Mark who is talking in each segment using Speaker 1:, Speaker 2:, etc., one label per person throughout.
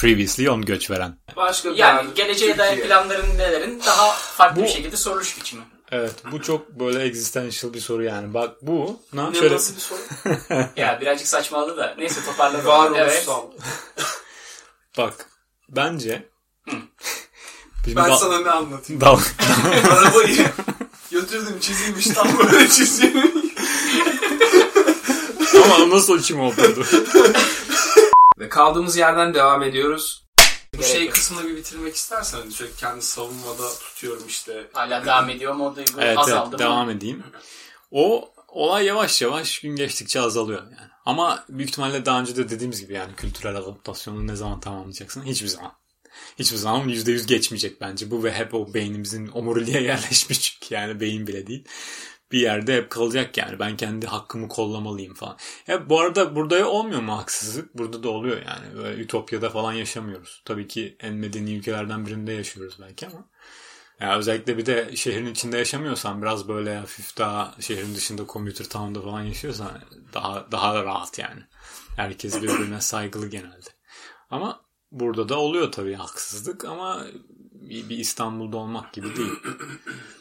Speaker 1: Previously on göç veren.
Speaker 2: Başka
Speaker 3: Yani
Speaker 2: bir-
Speaker 3: geleceğe dair
Speaker 2: Türkiye.
Speaker 3: planların nelerin daha farklı
Speaker 1: Bu-
Speaker 3: bir şekilde soruluş biçimi.
Speaker 1: Evet bu çok böyle existential bir soru yani. Bak bu ne
Speaker 2: Ne
Speaker 1: şöyle
Speaker 2: nasıl bir soru?
Speaker 3: Ya birazcık saçmaladı da. Neyse toparladım. evet.
Speaker 2: Varoluşsal.
Speaker 1: bak bence Bizim
Speaker 2: Ben
Speaker 1: dal-
Speaker 2: sana ne anlatayım?
Speaker 1: dal-
Speaker 2: Arabayı götürdüm çizilmiş tam böyle çizilmiş.
Speaker 1: ama nasıl içim oldu?
Speaker 2: Ve kaldığımız yerden devam ediyoruz. Bu
Speaker 3: Gerek
Speaker 2: şey
Speaker 3: yok.
Speaker 2: kısmını bir bitirmek istersen hani sürekli kendi savunmada tutuyorum işte.
Speaker 3: Hala devam ediyor mu o duygu
Speaker 1: evet,
Speaker 3: azaldı
Speaker 1: evet
Speaker 3: mı?
Speaker 1: devam edeyim. O olay yavaş yavaş gün geçtikçe azalıyor yani. Ama büyük ihtimalle daha önce de dediğimiz gibi yani kültürel adaptasyonu ne zaman tamamlayacaksın? Hiçbir zaman. Hiçbir zaman %100 geçmeyecek bence bu ve hep o beynimizin omuriliğe yerleşmiş çünkü yani beyin bile değil. Bir yerde hep kalacak yani ben kendi hakkımı kollamalıyım falan. Ya bu arada burada olmuyor mu haksızlık? Burada da oluyor yani. Böyle ütopyada falan yaşamıyoruz. Tabii ki en medeni ülkelerden birinde yaşıyoruz belki ama. Ya özellikle bir de şehrin içinde yaşamıyorsan biraz böyle hafif daha şehrin dışında commuter town'da falan yaşıyorsan daha daha rahat yani. Herkes birbirine saygılı genelde. Ama burada da oluyor tabii haksızlık ama bir, bir İstanbul'da olmak gibi değil.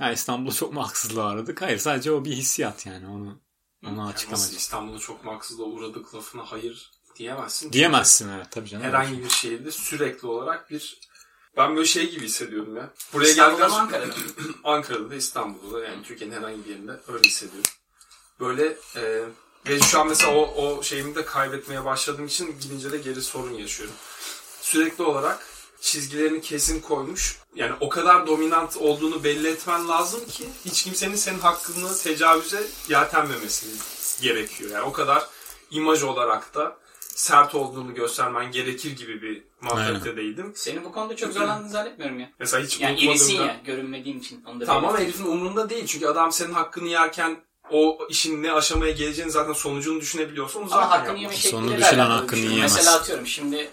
Speaker 1: Ha İstanbul'da çok mu haksızlığa aradık? Hayır sadece o bir hissiyat yani onu onu
Speaker 2: Nasıl
Speaker 1: açıklamak.
Speaker 2: İstanbul'da çok haksızlığa uğradık lafına hayır diyemezsin.
Speaker 1: Diyemezsin evet tabii canım.
Speaker 2: Herhangi bir şehirde sürekli olarak bir ben böyle şey gibi hissediyorum ya. Buraya
Speaker 3: mı Ankara'da?
Speaker 2: Ankara'da da İstanbul'da da yani Türkiye'nin herhangi bir yerinde öyle hissediyorum. Böyle e, ve şu an mesela o, o şeyimi de kaybetmeye başladığım için gidince de geri sorun yaşıyorum. Sürekli olarak çizgilerini kesin koymuş. Yani o kadar dominant olduğunu belli etmen lazım ki hiç kimsenin senin hakkını tecavüze yeltenmemesi gerekiyor. Yani o kadar imaj olarak da sert olduğunu göstermen gerekir gibi bir mantalitedeydim.
Speaker 3: Senin bu konuda çok zorlandığını zannetmiyorum ya.
Speaker 2: Mesela hiç
Speaker 3: Yani irisin
Speaker 2: unutmadığımda-
Speaker 3: ya görünmediğin için. Onu da
Speaker 2: Tamam herifin umurunda değil. Çünkü adam senin hakkını yerken o işin ne aşamaya geleceğini zaten sonucunu düşünebiliyorsa onu zaten
Speaker 3: Ama hakkını
Speaker 2: yapmaz.
Speaker 3: yeme
Speaker 1: Sonu
Speaker 3: şekliyle
Speaker 1: düşünen hakkını yiyemez.
Speaker 3: Mesela atıyorum şimdi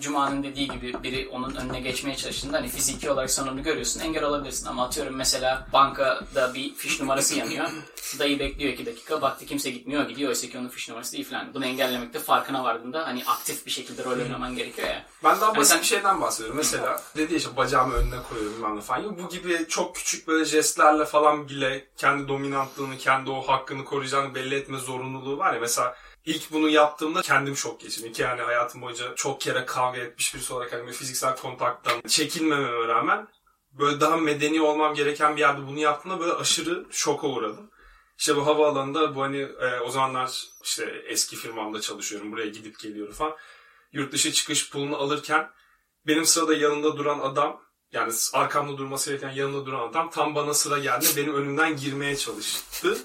Speaker 3: Cuma'nın dediği gibi biri onun önüne geçmeye çalıştığında hani fiziki olarak sen onu görüyorsun engel olabilirsin ama atıyorum mesela bankada bir fiş numarası yanıyor. Dayı bekliyor iki dakika baktı kimse gitmiyor gidiyor oysa ki onun fiş numarası değil falan. Bunu engellemekte farkına vardığında hani aktif bir şekilde rol oynaman gerekiyor ya.
Speaker 2: Ben daha basit
Speaker 3: sen-
Speaker 2: bir şeyden bahsediyorum. Mesela dedi işte bacağımı önüne koyuyorum bilmem ne falan. Bu gibi çok küçük böyle jestlerle falan bile kendi dominantlığını, kendi o hakkını koruyacağını belli etme zorunluluğu var ya. Mesela ilk bunu yaptığımda kendim şok geçirdim. Ki yani hayatım boyunca çok kere kavga etmiş birisi olarak hani fiziksel kontaktan çekinmememe rağmen böyle daha medeni olmam gereken bir yerde bunu yaptığımda böyle aşırı şoka uğradım. İşte bu havaalanında bu hani e, o zamanlar işte eski firmamda çalışıyorum. Buraya gidip geliyorum falan. Yurt dışı çıkış pulunu alırken benim sırada yanında duran adam yani arkamda durması gereken yanında duran adam tam bana sıra geldi. Benim önümden girmeye çalıştı.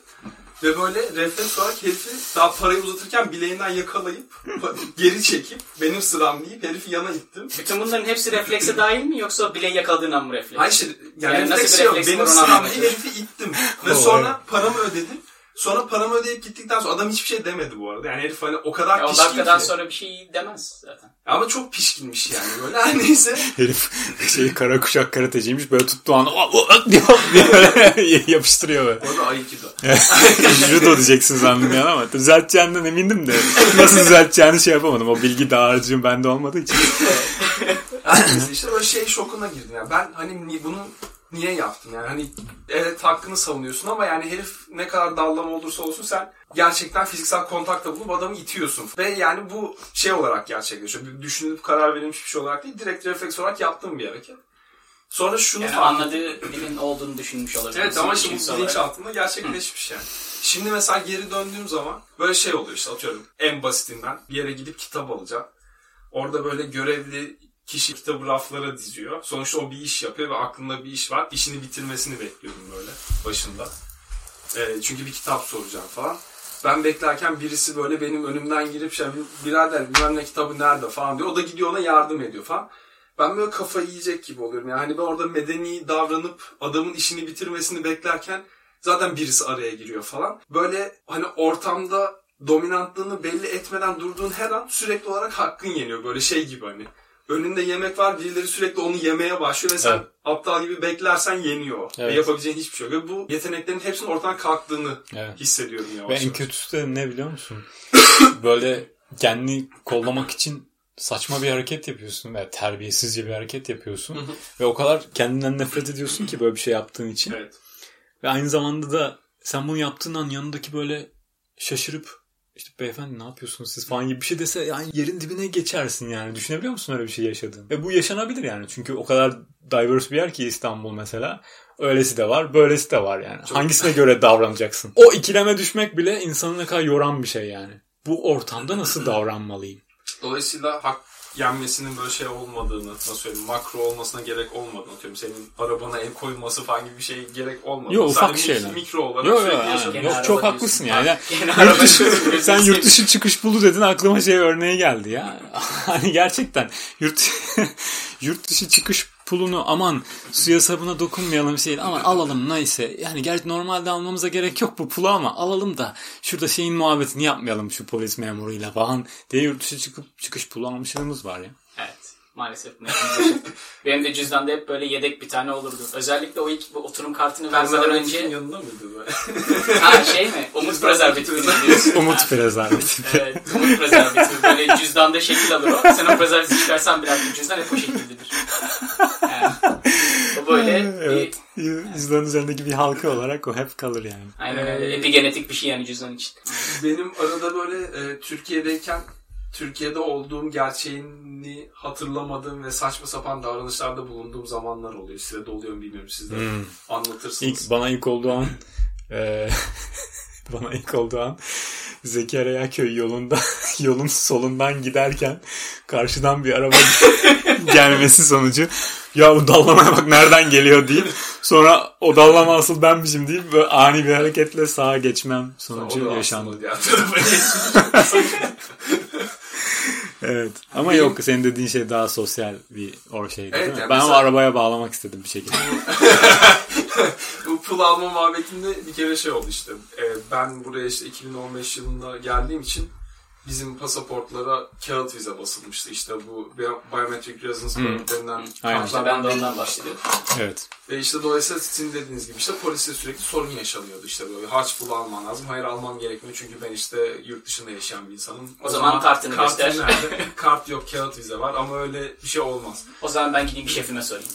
Speaker 2: Ve böyle refleks olarak herifi daha parayı uzatırken bileğinden yakalayıp geri çekip benim sıram deyip herifi yana ittim.
Speaker 3: Bütün bunların hepsi reflekse dahil mi yoksa bileği yakaladığın an mı refleks?
Speaker 2: Hayır işte yani,
Speaker 3: Yani nasıl
Speaker 2: refleks
Speaker 3: bir
Speaker 2: yok. Benim sıram değil herifi ittim. Ve sonra paramı ödedim. Sonra paramı ödeyip gittikten sonra adam hiçbir şey demedi bu arada. Yani herif hani o kadar
Speaker 3: Ya o
Speaker 2: pişkin
Speaker 3: dakikadan
Speaker 2: ki.
Speaker 3: sonra bir şey demez zaten.
Speaker 2: Ama çok pişkinmiş yani böyle. Her neyse.
Speaker 1: Herif şey kara kuşak karateciymiş böyle tuttuğu an "O, o, o" diyor, diye böyle yapıştırıyor böyle.
Speaker 2: Orada Aikido.
Speaker 1: Judo diyeceksin sandım yani ama düzelteceğinden emindim de nasıl düzelteceğini şey yapamadım. O bilgi dağarcığım bende olmadığı için.
Speaker 2: İşte böyle şey şokuna girdim. Yani ben hani ni- bunu niye yaptım yani hani evet hakkını savunuyorsun ama yani herif ne kadar dallama olursa olsun sen gerçekten fiziksel kontakta bulup adamı itiyorsun. Ve yani bu şey olarak gerçekleşiyor. Bir düşünülüp karar verilmiş bir şey olarak değil direkt refleks olarak yaptığım bir hareket. Sonra şunu
Speaker 3: Yani
Speaker 2: fark
Speaker 3: anladığı dilin olduğunu düşünmüş olabilir.
Speaker 2: Evet ama şimdi bu bilinç altında gerçekleşmiş yani. Şimdi mesela geri döndüğüm zaman böyle şey oluyor işte atıyorum en basitinden bir yere gidip kitap alacağım. Orada böyle görevli kişi kitabı raflara diziyor. Sonuçta o bir iş yapıyor ve aklında bir iş var. İşini bitirmesini bekliyorum böyle başında. Ee, çünkü bir kitap soracağım falan. Ben beklerken birisi böyle benim önümden girip şey birader bilmem ne kitabı nerede falan diyor. O da gidiyor ona yardım ediyor falan. Ben böyle kafayı yiyecek gibi oluyorum. Yani hani ben orada medeni davranıp adamın işini bitirmesini beklerken zaten birisi araya giriyor falan. Böyle hani ortamda dominantlığını belli etmeden durduğun her an sürekli olarak hakkın yeniyor. Böyle şey gibi hani. Önünde yemek var birileri sürekli onu yemeye başlıyor ve sen
Speaker 1: Evet.
Speaker 2: aptal gibi beklersen yeniyor. Ve
Speaker 1: Evet.
Speaker 2: yapabileceğin hiçbir şey yok. Ve bu yeteneklerin hepsinin ortadan kalktığını
Speaker 1: Evet.
Speaker 2: hissediyorum yavaş
Speaker 1: Ve en kötüsü de ne biliyor musun? Böyle kendini kollamak için saçma bir hareket yapıyorsun veya terbiyesizce bir hareket yapıyorsun ve o kadar kendinden nefret ediyorsun ki böyle bir şey yaptığın için.
Speaker 2: Evet.
Speaker 1: Ve aynı zamanda da sen bunu yaptığın an yanındaki böyle şaşırıp işte beyefendi ne yapıyorsunuz siz falan gibi bir şey dese yani yerin dibine geçersin yani. Düşünebiliyor musun öyle bir şey yaşadığın? Ve bu yaşanabilir yani. Çünkü o kadar diverse bir yer ki İstanbul mesela. Öylesi de var, böylesi de var yani.
Speaker 2: Çok-
Speaker 1: Hangisine göre davranacaksın? O ikileme düşmek bile insanı ne kadar yoran bir şey yani. Bu ortamda nasıl davranmalıyım?
Speaker 2: Dolayısıyla hak yenmesinin böyle şey olmadığını, nasıl söyleyeyim, makro olmasına gerek olmadığını atıyorum. Senin arabana el koyması falan gibi bir şey gerek olmadığını.
Speaker 1: Yok, ufak
Speaker 2: Sadece
Speaker 1: şeyler.
Speaker 2: mik- Mikro olarak
Speaker 1: Yok
Speaker 2: sürekli
Speaker 1: yok,
Speaker 3: Gene
Speaker 1: yok çok haklısın yani.
Speaker 3: Gene
Speaker 1: Yurt dışı, sen yurt dışı çıkış bulu dedin aklıma şey örneği geldi ya. Hani gerçekten yurt yurt dışı çıkış pulunu aman suya sabuna dokunmayalım şey aman alalım neyse. Yani gerçi normalde almamıza gerek yok bu pulu ama alalım da şurada şeyin muhabbetini yapmayalım şu polis memuruyla falan diye yurt dışı çıkıp çıkış pulu almışlığımız var ya.
Speaker 3: Evet. Maalesef. Benim de cüzdanda hep böyle yedek bir tane olurdu. Özellikle o ilk bu oturum kartını vermeden önce...
Speaker 2: yanında mıydı böyle?
Speaker 3: Ha şey mi? Umut prezervatifini diyorsun.
Speaker 1: Umut prezervatifi.
Speaker 3: Evet, umut prezervatifi. Böyle cüzdanda şekil alır o. Sen o prezervatifi çıkarsan bile artık cüzdan hep o şekildedir. Böyle
Speaker 1: evet.
Speaker 3: bir,
Speaker 1: Cüzdanın üzerindeki bir halka olarak o hep kalır yani.
Speaker 3: aynen öyle. Epigenetik bir şey yani cüzdan için.
Speaker 2: Benim arada böyle e, Türkiye'deyken Türkiye'de olduğum gerçeğini hatırlamadığım ve saçma sapan davranışlarda bulunduğum zamanlar oluyor. Size de oluyor mu bilmiyorum. Siz de
Speaker 1: Hmm.
Speaker 2: anlatırsınız.
Speaker 1: İlk bana ilk olduğu an eee, bana ilk olduğu an Zekeriya köy yolunda yolun solundan giderken karşıdan bir araba gelmesi sonucu ya bu dallamaya bak nereden geliyor deyip sonra o dallama asıl benmişim deyip böyle ani bir hareketle sağa geçmem sonucu yaşandı. Evet. Ama yok senin dediğin şey daha sosyal bir o şeydi
Speaker 2: Evet,
Speaker 1: değil mi?
Speaker 2: yani
Speaker 1: ben
Speaker 2: mesela-
Speaker 1: o arabaya bağlamak istedim bir şekilde.
Speaker 2: Bu pul alma muhabbetinde bir kere şey oldu işte. Ee, ben buraya işte 2015 yılında geldiğim için bizim pasaportlara kağıt vize basılmıştı. İşte bu bi- biometric residence permit denilen
Speaker 1: Hmm. Aynen.
Speaker 3: İşte ben de ondan bahsediyorum.
Speaker 1: Evet.
Speaker 2: Ve işte dolayısıyla sizin dediğiniz gibi işte poliste sürekli sorun yaşanıyordu. İşte böyle harç pulu alman lazım. Hayır almam gerekmiyor çünkü ben işte yurt dışında yaşayan bir insanım.
Speaker 3: O zaman kartını göster.
Speaker 2: nerede? Kart yok kağıt vize var ama öyle bir şey olmaz.
Speaker 3: O zaman ben gideyim şefime sorayım.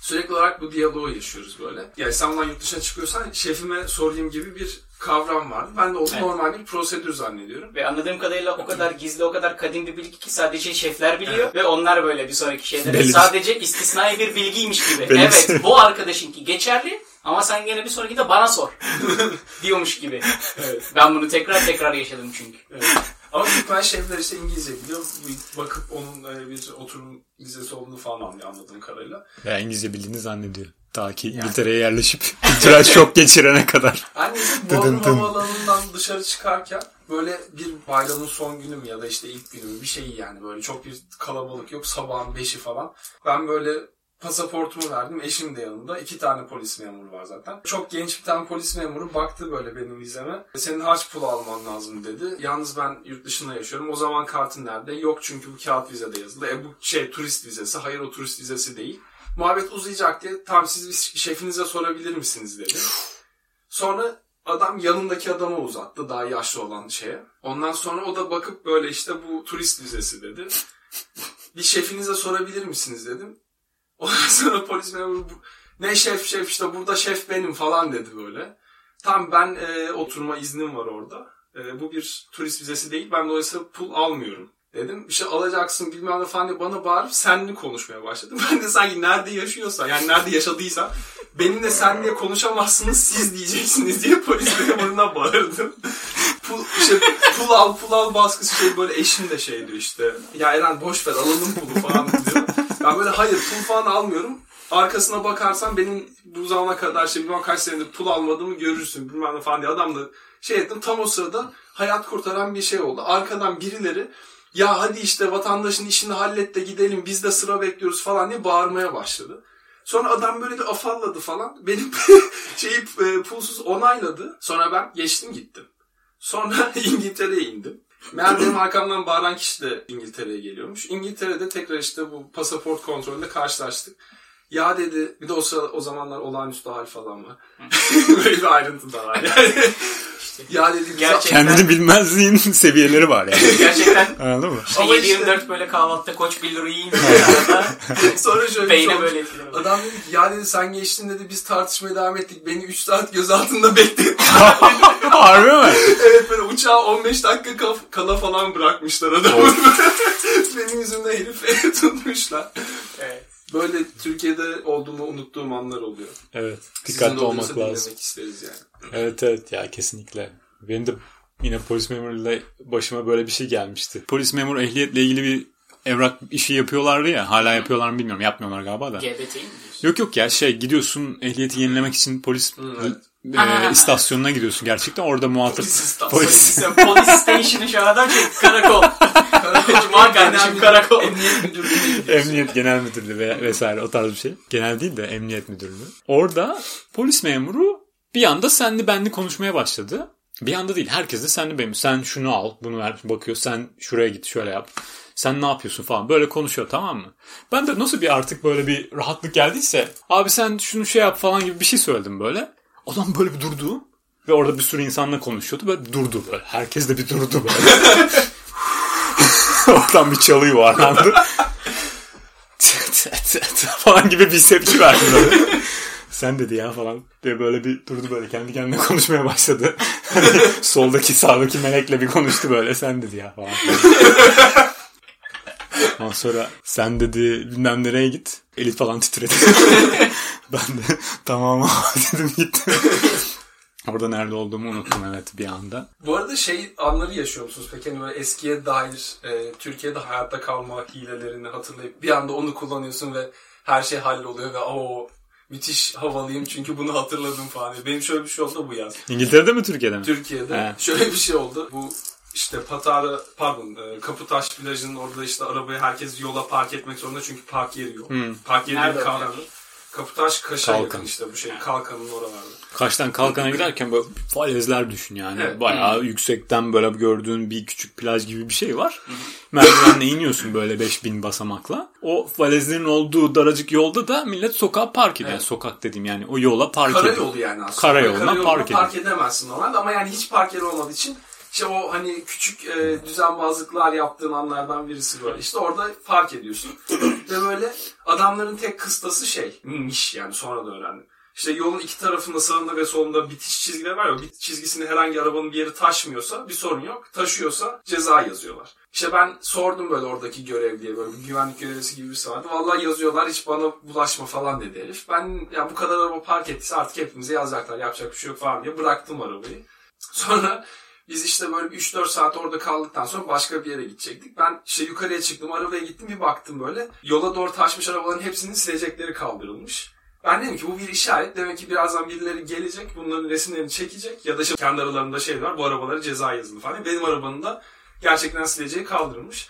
Speaker 2: Sürekli olarak bu diyaloğu yaşıyoruz böyle. Yani sen ulan yurt dışına çıkıyorsan şefime sorayım gibi bir kavram vardı. Ben de onu
Speaker 3: Evet.
Speaker 2: normal bir prosedür zannediyorum.
Speaker 3: Ve anladığım kadarıyla o kadar gizli, o kadar kadim bir bilgi ki sadece şefler biliyor. Ve onlar böyle bir sonraki şeylere
Speaker 1: Belli.
Speaker 3: sadece istisnai bir bilgiymiş gibi.
Speaker 1: Belli.
Speaker 3: Evet bu arkadaşınki geçerli ama sen gene bir sonraki de bana sor. diyormuş gibi.
Speaker 2: Evet.
Speaker 3: Ben bunu tekrar tekrar yaşadım çünkü.
Speaker 2: evet. Ama ben şefler işte İngilizce biliyor. Bakıp onun e, bir oturum vizesi olduğunu falan anladığım kadarıyla.
Speaker 1: Veya İngilizce bildiğini zannediyor. Ta ki İngiltere'ye yerleşip kültürel şok geçirene kadar.
Speaker 2: Annesi Bodrum. Havaalanı'ndan dışarı çıkarken böyle bir bayramın son günü mü ya da işte ilk günü mü bir şey yani böyle çok bir kalabalık yok sabahın beşi falan. Ben böyle pasaportumu verdim eşim de yanında iki tane polis memuru var zaten. Çok genç bir tane polis memuru baktı böyle benim vizeme. Senin harç pulu alman lazım dedi. Yalnız ben yurt dışında yaşıyorum. O zaman kartın nerede? Yok çünkü bu kağıt vizede yazılı. E bu şey turist vizesi. Hayır o turist vizesi değil. Muhabbet uzayacak diye tam siz bir şefinize sorabilir misiniz dedi. Sonra adam yanındaki adama uzattı daha yaşlı olan şeye. Ondan sonra o da bakıp böyle işte bu turist vizesi dedi. Bir şefinize sorabilir misiniz dedim. Ondan sonra polis memuru ne şef şef işte burada şef benim falan dedi böyle. Tam ben e, oturma iznim var orada. E, bu bir turist vizesi değil ben dolayısıyla pul almıyorum dedim. Şey alacaksın bilmem ne falan diye bana bağırıp senli konuşmaya başladım. Ben de sanki nerede yaşıyorsa yani nerede yaşadıysa benimle senle konuşamazsınız siz diyeceksiniz diye polis memuruna bağırdım. pul, işte, pul al pul al baskısı şey böyle eşim de şey diyor işte. Ya Eren boş ver alalım pulu falan diyor. Ben böyle hayır pul falan almıyorum. Arkasına bakarsan benim bu zamana kadar işte bilmem kaç senedir pul almadığımı görürsün bilmem ne falan diye adam da şey ettim. Tam o sırada hayat kurtaran bir şey oldu. Arkadan birileri ya hadi işte vatandaşın işini hallet de gidelim biz de sıra bekliyoruz falan diye bağırmaya başladı. Sonra adam böyle bir afalladı falan. Benim şeyi e, pulsuz onayladı. Sonra ben geçtim gittim. Sonra İngiltere'ye indim. Meğer benim arkamdan bağıran kişi de İngiltere'ye geliyormuş. İngiltere'de tekrar işte bu pasaport kontrolünde karşılaştık. Ya dedi bir de o, sıra, o zamanlar olağanüstü hal falan var. Böyle bir ayrıntı da var. Yani
Speaker 3: işte.
Speaker 2: Ya dedi bize-
Speaker 3: Gerçekten.
Speaker 1: Kendini bilmezliğin seviyeleri var yani.
Speaker 3: Gerçekten
Speaker 1: Anladın mı?
Speaker 3: işte
Speaker 2: Ama işte-
Speaker 3: 7-24 böyle kahvaltıda koç 1 lira yiyeyim.
Speaker 2: Sonra şöyle şey
Speaker 3: Beyne
Speaker 2: olmuş.
Speaker 3: böyle etkiler.
Speaker 2: Adam dedi ki ya dedi sen geçtin dedi biz tartışmaya devam ettik. Beni 3 saat gözaltında beklettiler.
Speaker 1: Harbi mi?
Speaker 2: evet böyle uçağa 15 dakika kaf- kala falan bırakmışlar adamı. Benim yüzümden herifi tutmuşlar.
Speaker 3: Evet.
Speaker 2: Böyle Türkiye'de olduğumu unuttuğum anlar oluyor.
Speaker 1: Evet.
Speaker 2: Sizin
Speaker 1: Dikkatli olmak lazım.
Speaker 2: dinlemek isteriz yani.
Speaker 1: Evet evet ya kesinlikle. Benim de yine polis memuruyla başıma böyle bir şey gelmişti. Polis memuru ehliyetle ilgili bir evrak işi yapıyorlardı ya. Hala yapıyorlar mı bilmiyorum. Yapmıyorlar galiba da.
Speaker 3: GBT mi?
Speaker 1: Yok yok ya şey gidiyorsun ehliyeti yenilemek için polis
Speaker 2: evet.
Speaker 1: e, istasyonuna gidiyorsun gerçekten. Orada muhatap
Speaker 2: Polis istasyonu.
Speaker 1: polis.
Speaker 3: Polis station'ı şu adam şey karakol. Cuma kardeşim karakol.
Speaker 2: Emniyet gidiyorsun.
Speaker 1: Emniyet Genel Müdürlüğü ve vesaire o tarz bir şey. Genel değil de Emniyet Müdürlüğü. Orada polis memuru bir anda senli benli konuşmaya başladı. Bir anda değil. Herkes de senli benim. Sen şunu al, bunu ver, bakıyor. Sen şuraya git, şöyle yap. Sen ne yapıyorsun falan. Böyle konuşuyor tamam mı? Ben de nasıl bir artık böyle bir rahatlık geldiyse abi sen şunu şey yap falan gibi bir şey söyledim böyle. Adam böyle bir durdu. Ve orada bir sürü insanla konuşuyordu. Böyle durdu böyle. Herkes de bir durdu böyle. Oradan bir çalı yuvarlandı. falan gibi bir tepki verdi böyle. Sen dedi ya falan diye böyle bir durdu böyle kendi kendine konuşmaya başladı. Hani soldaki sağdaki melekle bir konuştu böyle sen dedi ya falan. Ondan sonra sen dedi bilmem nereye git. Elit falan titredi. ben de tamam dedim gittim. Orada nerede olduğumu unuttum evet bir anda.
Speaker 2: Bu arada şey anları yaşıyor musunuz peki? Hani böyle eskiye dair e, Türkiye'de hayatta kalma hilelerini hatırlayıp bir anda onu kullanıyorsun ve her şey halloluyor ve o müthiş havalıyım çünkü bunu hatırladım falan. Benim şöyle bir şey oldu bu yaz.
Speaker 1: İngiltere'de mi Türkiye'de mi?
Speaker 2: Türkiye'de
Speaker 1: He.
Speaker 2: şöyle bir şey oldu. Bu işte Patara pardon e, Kaputaş plajının orada işte arabayı herkes yola park etmek zorunda çünkü park yeri yok. Park yeri
Speaker 3: Nerede
Speaker 2: kavramı. Kaputaş Kaş'a
Speaker 1: Kalkan.
Speaker 2: yakın işte bu şey Kalkan'ın oralarda.
Speaker 1: Kaştan kalkana giderken böyle falezler düşün yani.
Speaker 2: Evet.
Speaker 1: Bayağı yüksekten böyle gördüğün bir küçük plaj gibi bir şey var. Merdivenle iniyorsun böyle 5000 basamakla. O falezlerin olduğu daracık yolda da millet sokağa park ediyor. Yani sokak dediğim yani o yola park ediyor.
Speaker 2: Karayolu yani aslında.
Speaker 1: Karayoluna
Speaker 2: Karayoluna
Speaker 1: park
Speaker 2: park, edemezsin normalde ama yani hiç park yeri olmadığı için işte o hani küçük e, düzenbazlıklar yaptığın anlardan birisi böyle. İşte orada park ediyorsun. Ve böyle adamların tek kıstası şey. Miş yani sonra da öğrendim. İşte yolun iki tarafında sağında ve solunda bitiş çizgileri var ya bitiş çizgisini herhangi arabanın bir yeri taşmıyorsa bir sorun yok. Taşıyorsa ceza yazıyorlar. İşte ben sordum böyle oradaki görevliye böyle bir güvenlik görevlisi gibi birisi vardı. Vallahi yazıyorlar hiç bana bulaşma falan dedi herif. Ben ya bu kadar araba park ettiyse artık hepimize yazacaklar yapacak bir şey yok falan diye bıraktım arabayı. Sonra biz işte böyle bir 3-4 saat orada kaldıktan sonra başka bir yere gidecektik. Ben işte yukarıya çıktım, arabaya gittim bir baktım böyle. Yola doğru taşmış arabaların hepsinin silecekleri kaldırılmış. Ben dedim ki bu bir işaret. Demek ki birazdan birileri gelecek, bunların resimlerini çekecek. Ya da işte kendi aralarında şey var, bu arabalara ceza yazılı falan. Benim arabanın da gerçekten sileceği kaldırılmış.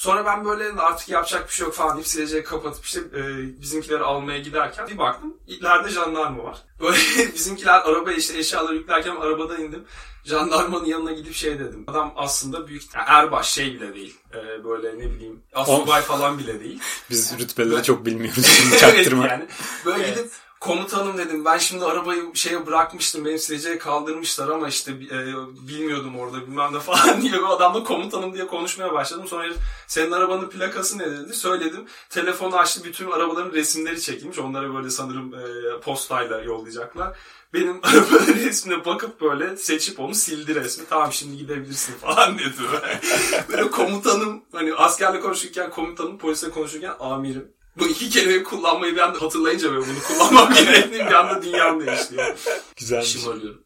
Speaker 2: Sonra ben böyle artık yapacak bir şey yok falan deyip sileceği kapatıp işte e, bizimkileri almaya giderken bir baktım ileride jandarma var. Böyle bizimkiler arabaya işte eşyaları yüklerken arabadan indim. Jandarmanın yanına gidip şey dedim. Adam aslında büyük yani erbaş şey bile değil. E, böyle ne bileyim asubay falan bile değil.
Speaker 1: Biz rütbeleri çok bilmiyoruz. Çaktırma.
Speaker 2: evet yani. Böyle
Speaker 3: Evet.
Speaker 2: gidip komutanım dedim ben şimdi arabayı şeye bırakmıştım benim sileceği kaldırmışlar ama işte e, bilmiyordum orada bilmem ne falan diye adamla komutanım diye konuşmaya başladım. Sonra senin arabanın plakası ne dedi söyledim. Telefonu açtı bütün arabaların resimleri çekilmiş. Onlara böyle sanırım e, postayla yollayacaklar. Benim arabanın resmine bakıp böyle seçip onu sildi resmi. Tamam şimdi gidebilirsin falan dedi. Böyle komutanım hani askerle konuşurken komutanım polisle konuşurken amirim. Bu iki kelimeyi kullanmayı bir anda hatırlayınca böyle bunu kullanmam gerektiğini bir anda dünyam değişti. Yani.
Speaker 1: Güzel.
Speaker 2: Şımarıyorum.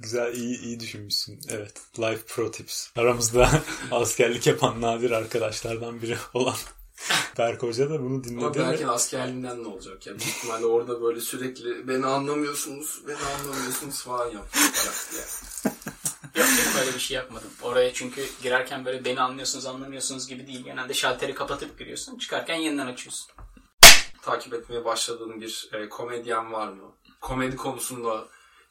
Speaker 1: Güzel, iyi, iyi düşünmüşsün. Evet. Life Pro Tips. Aramızda askerlik yapan nadir arkadaşlardan biri olan Berk Hoca da bunu
Speaker 2: Ama
Speaker 1: dinledi.
Speaker 2: belki
Speaker 1: ve-
Speaker 2: askerliğinden ne olacak ya? Büyük ihtimalle orada böyle sürekli beni anlamıyorsunuz, beni anlamıyorsunuz falan yaptı. yaptı yani.
Speaker 3: Yok canım öyle bir şey yapmadım. Oraya çünkü girerken böyle beni anlıyorsunuz anlamıyorsunuz gibi değil. Genelde şalteri kapatıp giriyorsun. Çıkarken yeniden açıyorsun.
Speaker 2: Takip etmeye başladığın bir e, komedyen var mı? Komedi konusunda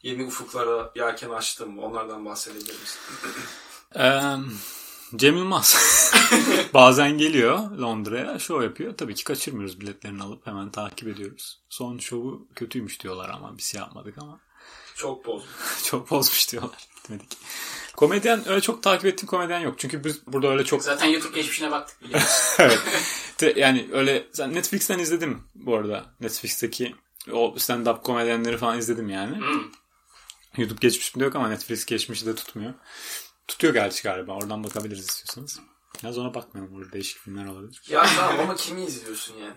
Speaker 2: yeni ufuklara yelken açtın mı? Onlardan bahsedebilir misin?
Speaker 1: Eee, Cem Yılmaz. Bazen geliyor Londra'ya show yapıyor. Tabii ki kaçırmıyoruz biletlerini alıp hemen takip ediyoruz. Son şovu kötüymüş diyorlar ama biz şey yapmadık ama.
Speaker 2: Çok bozdu.
Speaker 1: çok bozmuş diyorlar. Gitmedik. Komedyen öyle çok takip ettiğim komedyen yok. Çünkü biz burada öyle çok
Speaker 3: Zaten YouTube geçmişine baktık biliyorsun.
Speaker 1: evet. Yani öyle sen Netflix'ten izledim bu arada. Netflix'teki o stand-up komedyenleri falan izledim yani.
Speaker 3: Hmm.
Speaker 1: YouTube geçmişimde yok ama Netflix geçmişi de tutmuyor. Tutuyor gerçi galiba. Oradan bakabiliriz istiyorsanız. Yalnız ona bakmayalım. Burada değişik filmler olabilir.
Speaker 2: Ya tamam ama kimi izliyorsun yani?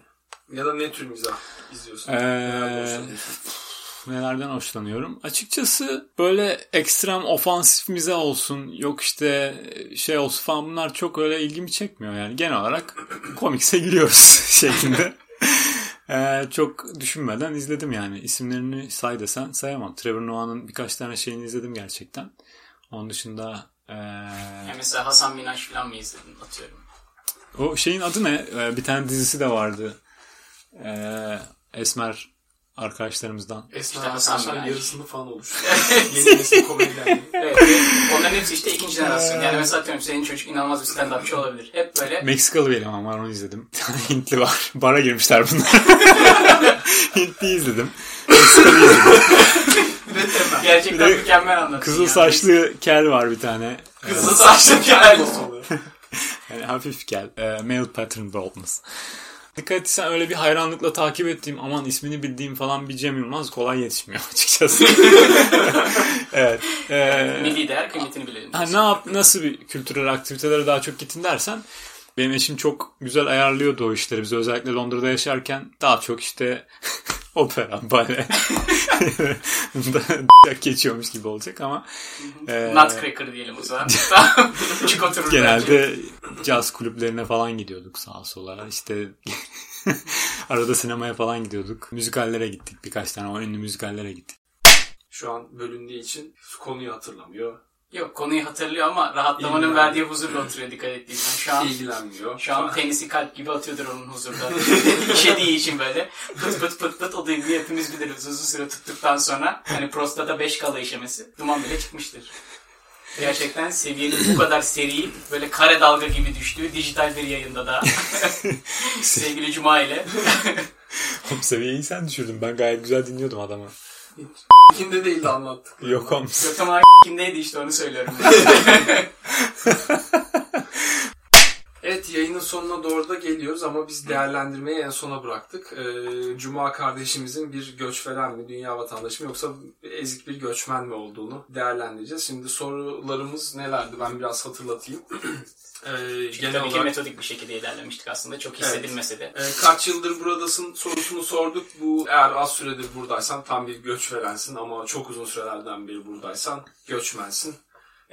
Speaker 2: Ya da ne tür mizah izliyorsun?
Speaker 1: Ee,
Speaker 2: Nelerden
Speaker 1: hoşlanıyorum? Açıkçası böyle ekstrem ofansif mizah olsun yok işte şey olsun falan bunlar çok öyle ilgimi çekmiyor yani. Genel olarak komikse gülüyoruz şeklinde. Ee, çok düşünmeden izledim yani. İsimlerini say desen sayamam. Trevor Noah'nın birkaç tane şeyini izledim gerçekten. Onun dışında ee,
Speaker 3: mesela Hasan Minaj falan mı izledin atıyorum.
Speaker 1: o şeyin adı ne? Ee, bir tane dizisi de vardı. Ee, Esmer arkadaşlarımızdan.
Speaker 2: Esmer
Speaker 3: İşte Hasan
Speaker 2: arkadaşlar
Speaker 3: Minaj.
Speaker 2: yarısını falan oluşturuyor. Yeni nesil komedyenleri.
Speaker 3: Evet. Onların hepsi işte ikinci jenerasyon. Yani mesela atıyorum senin çocuk inanılmaz bir stand-upçı olabilir. Hep böyle
Speaker 1: Meksikalı bir eleman var onu izledim. Bir tane Hintli var. Bara girmişler bunlar. Hintli izledim. Meksikalı izledim.
Speaker 3: gerçekten mükemmel anlatıyor.
Speaker 1: Kızıl
Speaker 3: yani.
Speaker 1: saçlı kel var bir tane.
Speaker 3: Kızıl saçlı kel.
Speaker 1: Yani hafif kel. Ee, male pattern baldness. Dikkat etsen öyle bir hayranlıkla takip ettiğim aman ismini bildiğim falan bir Cem Yılmaz kolay yetişmiyor açıkçası. evet. Ee,
Speaker 3: Milli değer kıymetini bilelim.
Speaker 1: Ha, ne yap, nasıl bir kültürel aktivitelere daha çok gittin dersen benim eşim çok güzel ayarlıyordu o işleri. Biz özellikle Londra'da yaşarken daha çok işte opera, bale da geçiyormuş gibi olacak ama e,
Speaker 3: Nutcracker diyelim o zaman. Çık oturur
Speaker 1: genelde caz kulüplerine falan gidiyorduk sağa sola. İşte arada sinemaya falan gidiyorduk. Müzikallere gittik birkaç tane o ünlü müzikallere gittik.
Speaker 2: Şu an bölündüğü için konuyu hatırlamıyor.
Speaker 3: Yok konuyu hatırlıyor ama rahatlamanın
Speaker 2: İlgilen-
Speaker 3: verdiği huzurla oturuyor dikkat ettiysen. Şu an
Speaker 2: İlgilenmiyor.
Speaker 3: Şu an tenisi kalp gibi atıyordur onun huzurda. İşediği için böyle pıt pıt pıt pıt o duyguyu hepimiz biliriz uzun süre tuttuktan sonra. Hani prostata 5 kala işemesi duman bile çıkmıştır. Gerçekten seviyenin bu kadar seri böyle kare dalga gibi düştüğü dijital bir yayında da sevgili Cuma ile
Speaker 1: Oğlum seviyeyi sen düşürdün. Ben gayet güzel dinliyordum adamı.
Speaker 2: Kimde değildi anlattık.
Speaker 1: Yok oğlum.
Speaker 3: Gökhan kimdeydi işte onu söylüyorum.
Speaker 2: Evet yayının sonuna doğru da geliyoruz ama biz değerlendirmeyi en sona bıraktık. Ee, Cuma kardeşimizin bir göçveren mi, dünya vatandaşı mı yoksa ezik bir göçmen mi olduğunu değerlendireceğiz. Şimdi sorularımız nelerdi ben biraz hatırlatayım. ee,
Speaker 3: Çünkü
Speaker 2: genel
Speaker 3: tabii ki
Speaker 2: olarak
Speaker 3: metodik bir şekilde ilerlemiştik aslında. Çok hissedilmese de.
Speaker 2: e, kaç yıldır buradasın sorusunu sorduk. Bu eğer az süredir buradaysan tam bir göçverensin ama çok uzun sürelerden beri buradaysan göçmensin.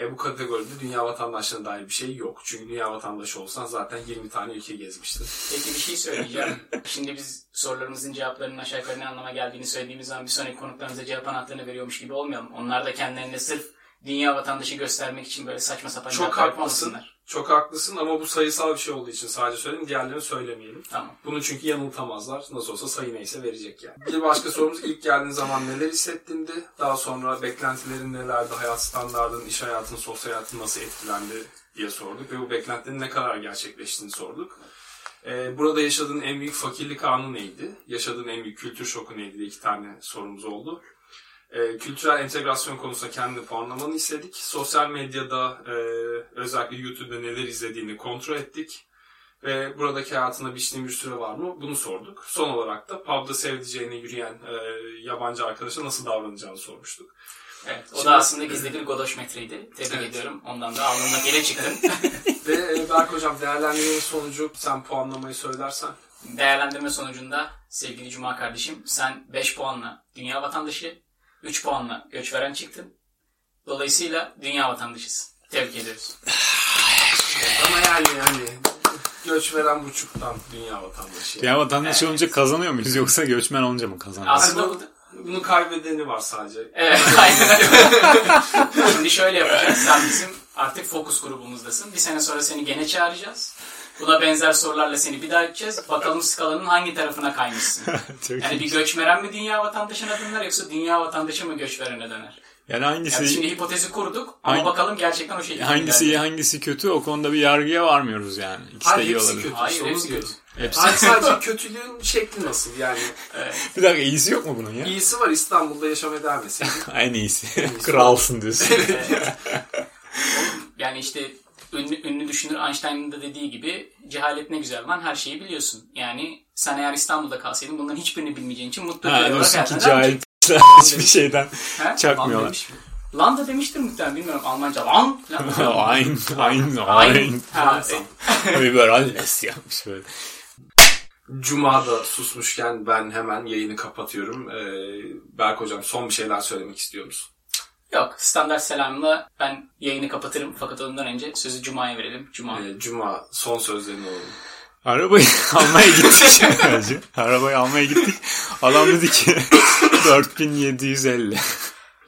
Speaker 2: E bu kategoride dünya vatandaşlığına dair bir şey yok. Çünkü dünya vatandaşı olsan zaten 20 tane ülke gezmiştin.
Speaker 3: Peki bir şey söyleyeceğim. Şimdi biz sorularımızın cevaplarının aşağı yukarı ne anlama geldiğini söylediğimiz zaman bir sonraki konuklarımıza cevap anahtarını veriyormuş gibi olmayalım. Onlar da kendilerine sırf dünya vatandaşı göstermek için böyle saçma sapan
Speaker 2: Çok haklısın. Çok haklısın ama bu sayısal bir şey olduğu için sadece söyleyeyim. Diğerlerini söylemeyelim.
Speaker 3: Tamam.
Speaker 2: Bunu çünkü yanıltamazlar. Nasıl olsa sayı neyse verecek yani. Bir başka sorumuz ilk geldiğin zaman neler hissettindi? Daha sonra beklentilerin nelerdi? Hayat standartın, iş hayatın, sosyal hayatın nasıl etkilendi diye sorduk. Ve bu beklentilerin ne kadar gerçekleştiğini sorduk. Ee, burada yaşadığın en büyük fakirlik anı neydi? Yaşadığın en büyük kültür şoku neydi iki tane sorumuz oldu. Ee, kültürel entegrasyon konusunda kendini puanlamanı istedik. Sosyal medyada e, özellikle YouTube'da neler izlediğini kontrol ettik. Ve buradaki hayatına biçtiğin bir süre var mı? Bunu sorduk. Son olarak da pub'da sevdiceğine yürüyen e, yabancı arkadaşa nasıl davranacağını sormuştuk.
Speaker 3: Evet. O
Speaker 2: Şimdi-
Speaker 3: da aslında gizli bir godoşmetreydi. Tebrik
Speaker 2: Evet.
Speaker 3: ediyorum. Ondan da alnına gele çıktın.
Speaker 2: Ve e, Berk Hocam değerlendirmenin sonucu sen puanlamayı söylersen.
Speaker 3: Değerlendirme sonucunda sevgili Cuma kardeşim sen 5 puanla dünya vatandaşı, 3 puanla göçveren çıktın. Dolayısıyla dünya vatandaşısın. Tebrik ediyoruz.
Speaker 2: Ama yani yani göç veren buçuktan dünya vatandaşı.
Speaker 1: Ya vatandaş olunca kazanıyor muyuz yoksa göçmen olunca mı kazanıyoruz?
Speaker 3: Aslında
Speaker 2: bu- Bunu kaybedeni var sadece.
Speaker 3: Evet. Şimdi şöyle yapacağız. Sen bizim artık fokus grubumuzdasın. Bir sene sonra seni gene çağıracağız. Buna benzer sorularla seni bir daha edeceğiz. Bakalım skalanın hangi tarafına kaymışsın. Yani bir göçmeren mi dünya vatandaşına döner yoksa dünya vatandaşı mı göçverene döner?
Speaker 1: Yani hangisi
Speaker 3: Yani şimdi hipotezi kurduk ama
Speaker 1: Hangi-
Speaker 3: bakalım gerçekten o şekilde
Speaker 1: hangisi iyi hangisi kötü o konuda bir yargıya varmıyoruz yani. İkisi de
Speaker 2: Hayır,
Speaker 1: iyi
Speaker 2: hepsi
Speaker 1: olabilir.
Speaker 2: kötü.
Speaker 3: Hayır
Speaker 2: İşte
Speaker 3: hepsi kötü.
Speaker 1: Hepsi.
Speaker 2: Hayır, sadece kötülüğün şekli nasıl yani?
Speaker 1: bir dakika iyisi yok mu bunun ya?
Speaker 2: İyisi var İstanbul'da yaşamaya devam etseydin.
Speaker 1: En iyisi. Kralsın diyorsun.
Speaker 3: Yani işte ünlü, ünlü düşünür Einstein'ın da dediği gibi cehalet ne güzel lan her şeyi biliyorsun. Yani sen eğer İstanbul'da kalsaydın bunların hiçbirini bilmeyeceğin için mutlu bir
Speaker 1: ha,
Speaker 3: olarak
Speaker 1: diyorsun ki cahil hiçbir şeyden
Speaker 3: Ha?
Speaker 1: çakmıyorlar.
Speaker 3: Lan da demiştir muhtemelen bilmiyorum Almanca lan. falan.
Speaker 1: Ayn, ayn,
Speaker 3: Aynen.
Speaker 1: ayn.
Speaker 3: Ha, e,
Speaker 1: Liberales yapmış böyle.
Speaker 2: Cuma'da susmuşken ben hemen yayını kapatıyorum. Ee, Berk Hocam son bir şeyler söylemek istiyor musun?
Speaker 3: Yok standart selamla ben yayını kapatırım fakat ondan önce sözü Cuma'ya verelim. Cuma.
Speaker 2: Ee, Cuma son sözlerini alalım.
Speaker 1: Arabayı almaya gittik. önce. Arabayı almaya gittik. Adam dedi ki 4750.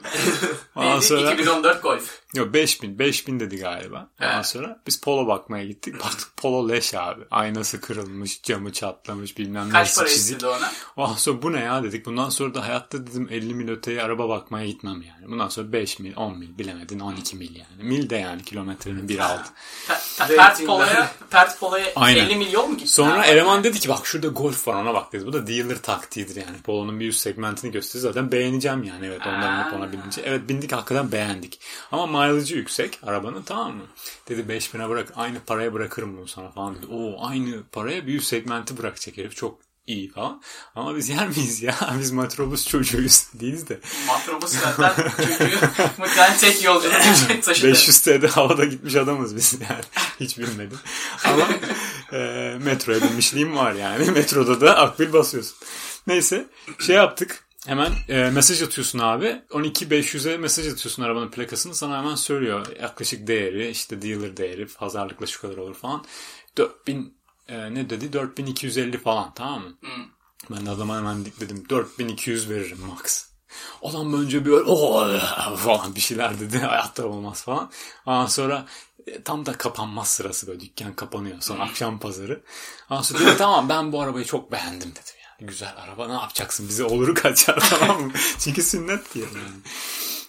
Speaker 1: Ondan sonra
Speaker 3: 2014 Golf.
Speaker 1: yok 5000 5000 dedi galiba. Ondan
Speaker 3: He.
Speaker 1: sonra biz polo bakmaya gittik. Baktık polo leş abi. Aynası kırılmış, camı çatlamış, bilmem
Speaker 3: Kaç
Speaker 1: neresi
Speaker 3: para
Speaker 1: çizik.
Speaker 3: istedi ona?
Speaker 1: Ondan sonra bu ne ya dedik. Bundan sonra da hayatta dedim 50 mil öteye araba bakmaya gitmem yani. Bundan sonra 5 mil, 10 mil bilemedin 12 mil yani. Mil de yani kilometrenin bir altı.
Speaker 3: Ta, ta,
Speaker 2: Ratingler.
Speaker 3: Pert Polo'ya, Pert Polo'ya
Speaker 1: Aynen.
Speaker 3: 50 milyon mu gitti?
Speaker 1: Sonra
Speaker 3: Ha,
Speaker 1: eleman dedi ki bak şurada golf var ona bak dedi. Bu da dealer taktiğidir yani. Polo'nun bir üst segmentini gösteriyor. Zaten beğeneceğim yani evet ondan binip ona binince. Evet bindik hakikaten beğendik. Ama mileage'ı yüksek arabanın tamam mı? Dedi 5000'e bırak aynı paraya bırakırım bunu sana falan dedi. Oo aynı paraya bir üst segmenti bırakacak herif çok iyi falan. Ama biz yer miyiz ya? Biz metrobüs çocuğuyuz değiliz de.
Speaker 3: Matrobus zaten çocuğu muhtemelen tek yolcu taşıdı.
Speaker 1: 500 TL'de havada gitmiş adamız biz yani. Hiç bilmedim. Ama e, metroya binmişliğim var yani. Metroda da akbil basıyorsun. Neyse şey yaptık. Hemen e, mesaj atıyorsun abi. 12500'e mesaj atıyorsun arabanın plakasını. Sana hemen söylüyor yaklaşık değeri işte dealer değeri pazarlıkla şu kadar olur falan. 4000 e, ne dedi? 4250 falan tamam mı? Ben de adama hemen dikledim. 4200 veririm max. Adam önce bir öyle "Oo!" falan bir şeyler dedi. Hayatta olmaz falan. Ondan sonra e, tam da kapanmaz sırası böyle dükkan kapanıyor. Sonra akşam pazarı. Ondan sonra dedi tamam ben bu arabayı çok beğendim dedim. Güzel araba ne yapacaksın bize oluru kaçar tamam mı? Çünkü sünnet ki yani.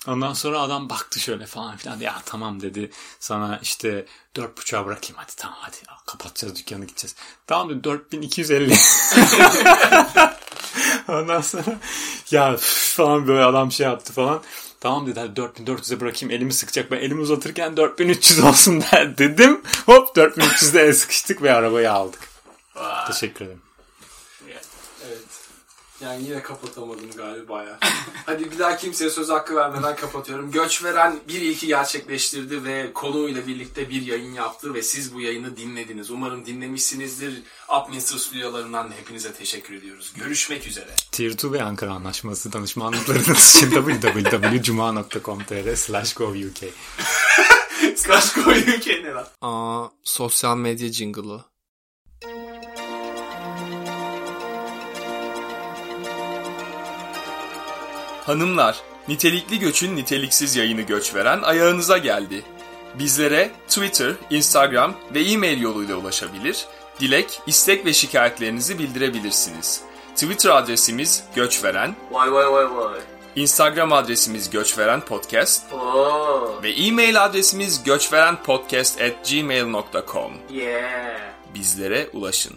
Speaker 1: Ondan sonra adam baktı şöyle falan filan. Ya tamam dedi. Sana işte dört buçuğa bırakayım hadi tamam hadi. Ya, kapatacağız dükkanı gideceğiz. Tamam dedi 4250. Ondan sonra ya falan böyle adam şey yaptı falan. Tamam dedi hadi 4400'e bırakayım elimi sıkacak. Ben elimi uzatırken 4300 olsun der dedim. Hop 4300'de el sıkıştık ve arabayı aldık. Teşekkür ederim.
Speaker 2: Yani yine kapatamadım galiba ya. Hadi bir daha kimseye söz hakkı vermeden kapatıyorum. Göç veren bir ilki gerçekleştirdi ve konuyla birlikte bir yayın yaptı ve siz bu yayını dinlediniz. Umarım dinlemişsinizdir. Upminster stüdyolarından hepinize teşekkür ediyoruz. Görüşmek üzere.
Speaker 1: Tier 2 ve Ankara Anlaşması danışmanlıklarınız için www.cuma.com.tr slash govuk.
Speaker 2: Slash koyun kenara.
Speaker 4: Aa, sosyal medya jingle'ı. Hanımlar, nitelikli göçün niteliksiz yayını göç veren ayağınıza geldi. Bizlere Twitter, Instagram ve e-mail yoluyla ulaşabilir, dilek, istek ve şikayetlerinizi bildirebilirsiniz. Twitter adresimiz göçveren,
Speaker 3: Vay vay vay vay.
Speaker 4: Instagram adresimiz göçveren podcast
Speaker 3: Oo.
Speaker 4: ve e-mail adresimiz göçverenpodcast at gmail.com.
Speaker 3: Yeah.
Speaker 4: Bizlere ulaşın.